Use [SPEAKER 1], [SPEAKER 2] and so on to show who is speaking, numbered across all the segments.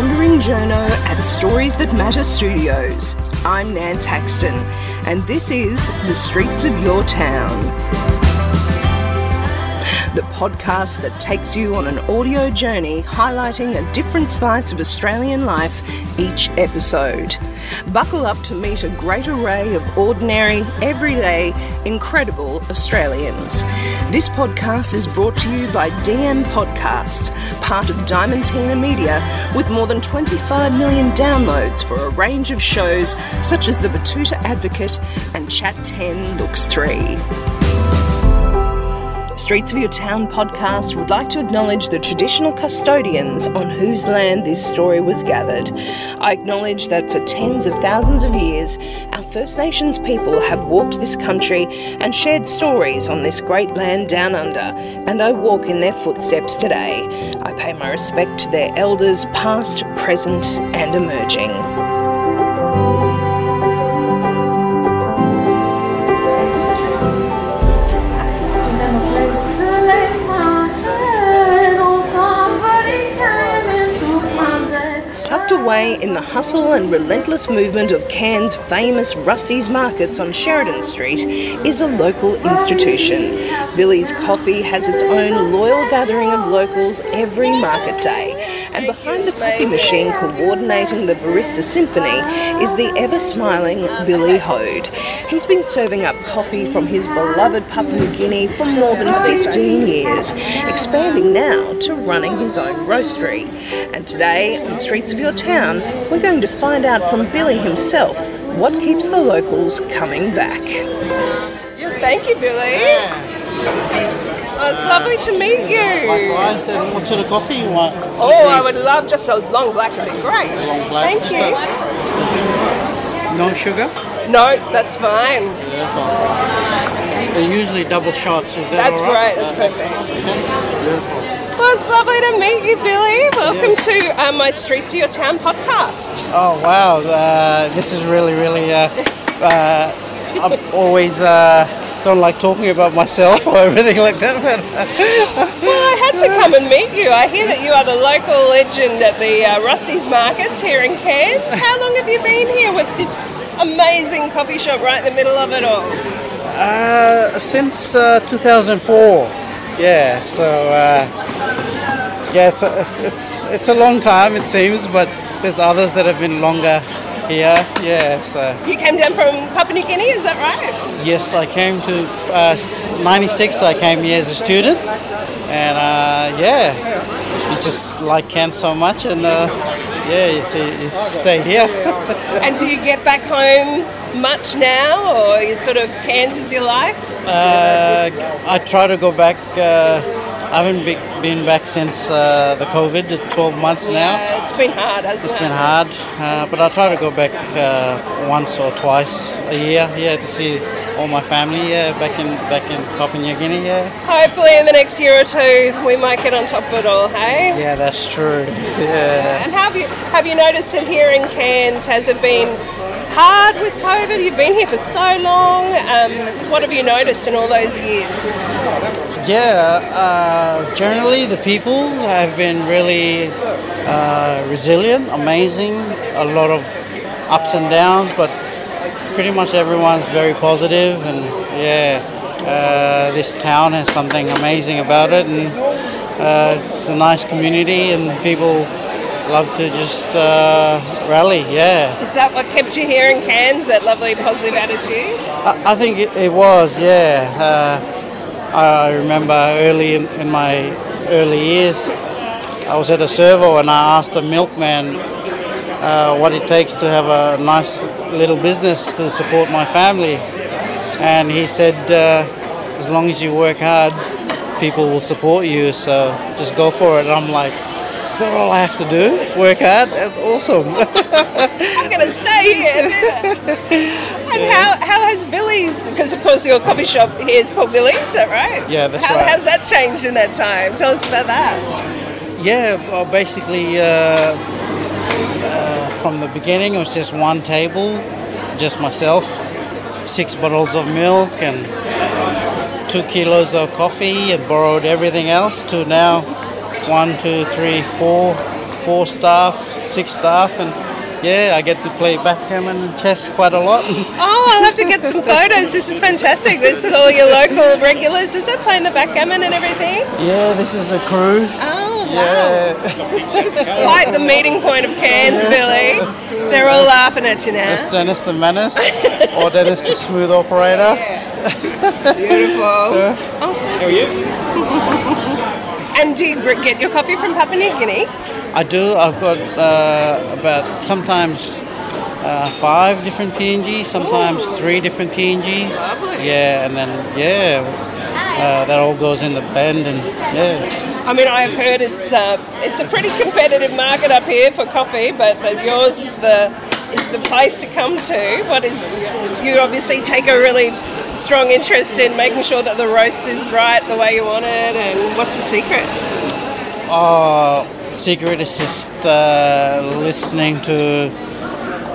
[SPEAKER 1] Wandering Journo at Stories That Matter Studios. I'm Nance Haxton, and this is The Streets of Your Town. The podcast that takes you on an audio journey highlighting a different slice of Australian life each episode. Buckle up to meet a great array of ordinary, everyday, incredible Australians. This podcast is brought to you by DM Podcasts, part of Diamantina Media, with more than 25 million downloads for a range of shows such as The Batuta Advocate and Chat 10 Looks 3. Streets of Your Town podcast would like to acknowledge the traditional custodians on whose land this story was gathered. I acknowledge that for tens of thousands of years, our First Nations people have walked this country and shared stories on this great land down under, and I walk in their footsteps today. I pay my respect to their elders, past, present, and emerging. Tucked away in the hustle and relentless movement of Cairns' famous Rusty's Markets on Sheridan Street is a local institution. Billy's Coffee has its own loyal gathering of locals every market day, and behind the coffee machine coordinating the Barista Symphony is the ever smiling Billy Hode. He's been serving up coffee from his beloved Papua New Guinea for more than 15 years, expanding now to running his own roastery. And today, on Streets of Your Town, we're going to find out from Billy himself what keeps the locals coming back. Thank you, Billy. Oh, it's lovely to meet you.
[SPEAKER 2] Likewise, and what sort of coffee you want?
[SPEAKER 1] Oh, I would love just a long black would be great.
[SPEAKER 2] Long black,
[SPEAKER 1] Thank
[SPEAKER 2] just
[SPEAKER 1] you.
[SPEAKER 2] No sugar?
[SPEAKER 1] No, that's fine.
[SPEAKER 2] They're usually double shots. Is that
[SPEAKER 1] That's
[SPEAKER 2] right?
[SPEAKER 1] great. That's perfect.
[SPEAKER 2] Okay. Beautiful.
[SPEAKER 1] Well, it's lovely to meet you, Billy. Welcome to uh, my Streets of Your Town podcast.
[SPEAKER 2] Oh wow, uh, this is really, really. Uh, uh, I've always uh, don't like talking about myself or everything like that, but
[SPEAKER 1] Well, I had to come and meet you. I hear that you are the local legend at the uh, Rusty's Markets here in Cairns. How long have you been here with this amazing coffee shop right in the middle of it all?
[SPEAKER 2] uh, since uh, 2004. Yeah, so uh, yeah, it's a, it's it's a long time it seems, but there's others that have been longer here. Yeah, so.
[SPEAKER 1] You came down from Papua New Guinea, is that right?
[SPEAKER 2] Yes, I came to uh, 96. I came here as a student, and uh, yeah, you just like Cairns so much, and uh, yeah, you, you stay here.
[SPEAKER 1] And do you get back home much now, or you sort of Cairns is your life?
[SPEAKER 2] uh, I try to go back. I haven't be, been back since uh, the COVID, 12 months now.
[SPEAKER 1] Uh, it's been hard, hasn't
[SPEAKER 2] It's
[SPEAKER 1] it?
[SPEAKER 2] It's been hard, uh, but I try to go back uh, once or twice a year, yeah, to see all my family, yeah, back in back in Papua New Guinea, yeah.
[SPEAKER 1] Hopefully, in the next year or two, we might get on top of it all, hey?
[SPEAKER 2] Yeah, that's true. Yeah.
[SPEAKER 1] And have you have you noticed that here in Cairns has it been hard with COVID? You've been here for so long. Um, what have you noticed in all those years?
[SPEAKER 2] Yeah, uh, generally the people have been really uh, resilient, amazing. A lot of ups and downs, but pretty much everyone's very positive, and yeah, uh, this town has something amazing about it, and uh, it's a nice community, and people love to just uh, rally. Yeah.
[SPEAKER 1] Is that what kept you here in Cairns? That lovely positive attitude?
[SPEAKER 2] I, I think it, it was, yeah. Uh, I remember early in, in my early years, I was at a servo and I asked a milkman uh, what it takes to have a nice little business to support my family. And he said, uh, as long as you work hard, people will support you, so just go for it. And I'm like, is that all I have to do? Work hard? That's awesome.
[SPEAKER 1] I'm going to stay here. and how, how has Billy's, because of course your coffee shop here is called Billy's, is that right?
[SPEAKER 2] Yeah, that's
[SPEAKER 1] how,
[SPEAKER 2] right.
[SPEAKER 1] How's that changed in that time? Tell us about that.
[SPEAKER 2] Yeah, well, basically, uh, uh, from the beginning, it was just one table, just myself, six bottles of milk, and two kilos of coffee, and borrowed everything else. To now, one, two, three, four, four staff, six staff, and yeah, I get to play backgammon and chess quite a lot.
[SPEAKER 3] Oh, I'll have to get some photos. This is fantastic. This is all your local regulars, is it? Playing the backgammon and everything?
[SPEAKER 2] yeah, this is the crew.
[SPEAKER 3] Oh, wow.
[SPEAKER 2] this
[SPEAKER 3] is quite the meeting point of Cairns, Billy. They're all laughing at you now.
[SPEAKER 2] that's
[SPEAKER 3] now.
[SPEAKER 2] Dennis the Menace, or Dennis the Smooth Operator.
[SPEAKER 3] Beautiful.
[SPEAKER 1] Oh, How are you?
[SPEAKER 3] And do you get your coffee from Papua New Guinea?
[SPEAKER 2] I do. I've got uh, about sometimes uh, five different PNGs, sometimes three different PNGs.
[SPEAKER 3] Lovely.
[SPEAKER 2] Yeah, and then yeah, uh, that all goes in the blend, and yeah.
[SPEAKER 3] I mean, I have heard it's uh, it's a pretty competitive market up here for coffee, but that yours is the is the place to come to. What is you obviously take a really strong interest in making sure that the roast is right the way you want it, and what's the secret?
[SPEAKER 2] Uh, secret is just uh, listening to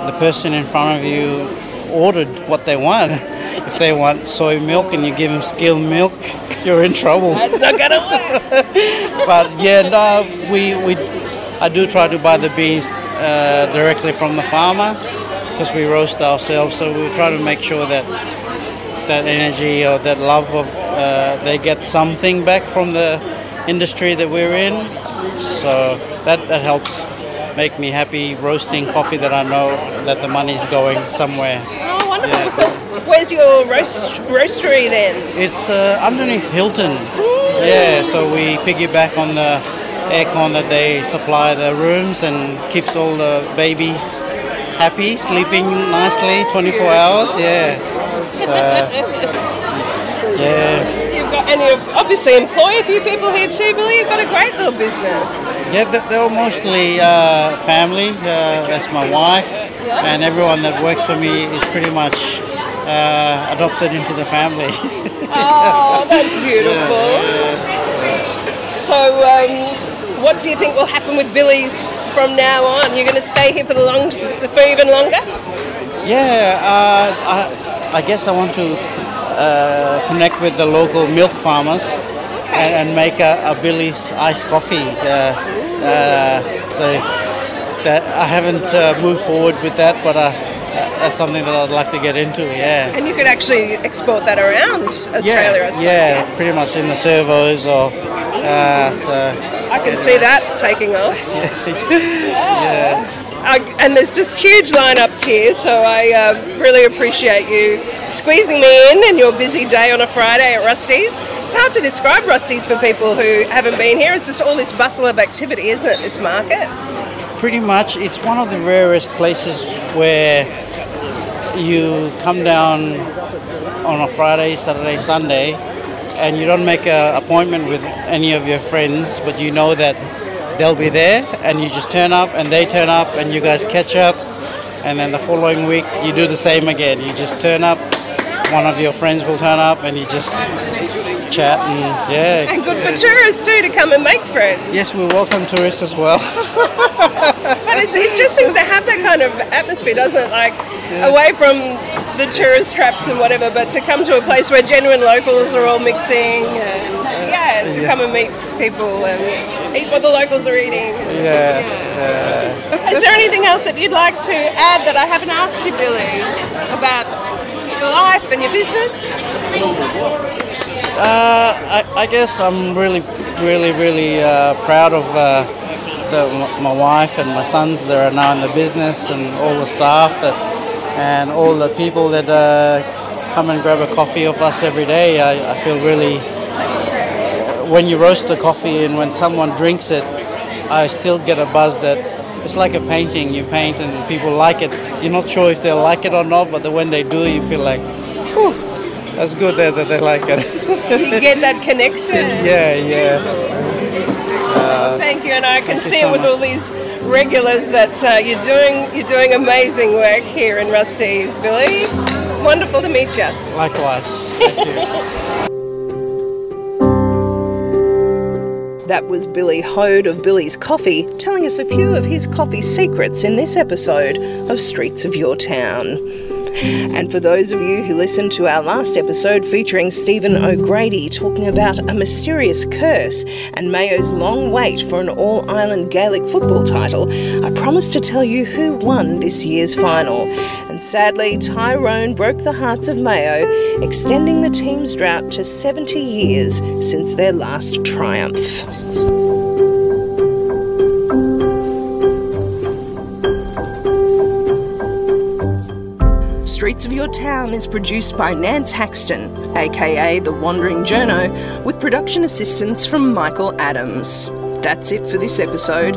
[SPEAKER 2] the person in front of you ordered what they want. If they want soy milk and you give them skim milk, you're in trouble.
[SPEAKER 3] That's not gonna work.
[SPEAKER 2] but yeah, no, we, we I do try to buy the beans uh, directly from the farmers because we roast ourselves. So we try to make sure that that energy or that love of uh, they get something back from the industry that we're in. So that that helps make me happy roasting coffee that I know that the money's going somewhere.
[SPEAKER 3] Oh, wonderful.
[SPEAKER 2] Yeah.
[SPEAKER 3] So, where's your roast roastery then?
[SPEAKER 2] It's uh, underneath Hilton. Yeah, so we piggyback on the aircon that they supply the rooms and keeps all the babies happy, sleeping nicely 24 hours. Yeah. So, yeah.
[SPEAKER 3] You've got, and you obviously employ a few people here too, Billy. You've got a great little business.
[SPEAKER 2] Yeah, they- they're mostly uh, family. Uh, that's my wife, and everyone that works for me is pretty much uh, adopted into the family.
[SPEAKER 3] Oh, that's beautiful. So, um, what do you think will happen with Billy's from now on? You're going to stay here for the long, for even longer?
[SPEAKER 2] Yeah, uh, I, I guess I want to uh, connect with the local milk farmers and, and make a, a Billy's iced coffee. Uh, uh, so that I haven't uh, moved forward with that, but uh, that's something that I'd like to get into. Yeah.
[SPEAKER 3] And you could actually export that around Australia,
[SPEAKER 2] yeah,
[SPEAKER 3] suppose.
[SPEAKER 2] yeah, pretty much in the servos or uh, so.
[SPEAKER 3] I can see that taking off.
[SPEAKER 2] Yeah.
[SPEAKER 3] I, and there's just huge lineups here, so I uh, really appreciate you squeezing me in in your busy day on a Friday at Rusty's. It's hard to describe Rusty's for people who haven't been here. It's just all this bustle of activity, isn't it? This market.
[SPEAKER 2] Pretty much, it's one of the rarest places where you come down on a Friday, Saturday, Sunday, and you don't make an appointment with any of your friends, but you know that they'll be there, and you just turn up, and they turn up, and you guys catch up, and then the following week you do the same again. You just turn up, one of your friends will turn up, and you just chat, and yeah.
[SPEAKER 3] And good for tourists too to come and make friends.
[SPEAKER 2] Yes, we welcome tourists as well.
[SPEAKER 3] But it, it just seems to have that kind of atmosphere, doesn't it? Like away from the tourist traps and whatever, but to come to a place where genuine locals are all mixing and yeah, to
[SPEAKER 2] Yeah.
[SPEAKER 3] come and meet people and eat what the locals are eating.
[SPEAKER 2] yeah. yeah.
[SPEAKER 3] Is there anything else that you'd like to add that I haven't asked you, Billy, about your life and your business?
[SPEAKER 2] Uh, I, I guess I'm really, really, really uh, proud of uh, the, my wife and my sons that are now in the business, and all the staff that, and all the people that uh, come and grab a coffee of us every day. I, I feel really. When you roast the coffee and when someone drinks it, I still get a buzz that it's like a painting. You paint and people like it. You're not sure if they like it or not, but when they do, you feel like, whew, that's good that, that they like it.
[SPEAKER 3] You get that connection.
[SPEAKER 2] yeah, yeah.
[SPEAKER 3] Thank you, and I can see
[SPEAKER 2] so
[SPEAKER 3] it with
[SPEAKER 2] much.
[SPEAKER 3] all these regulars that uh, you're doing. You're doing amazing work here in Rusty's, Billy. Wonderful to meet you.
[SPEAKER 2] Likewise. Thank you.
[SPEAKER 3] That was Billy Hode of Billy's Coffee telling us a few of his coffee secrets in this episode of Streets of Your Town.
[SPEAKER 1] And for those of you who listened to our last episode featuring Stephen O'Grady talking about a mysterious curse and Mayo's long wait for an All Ireland Gaelic football title, I promised to tell you who won this year's final. And sadly, Tyrone broke the hearts of Mayo, extending the team's drought to 70 years since their last triumph. Streets of Your Town is produced by Nance Haxton, aka The Wandering Journo, with production assistance from Michael Adams. That's it for this episode.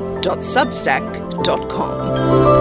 [SPEAKER 1] soyt.substack.com.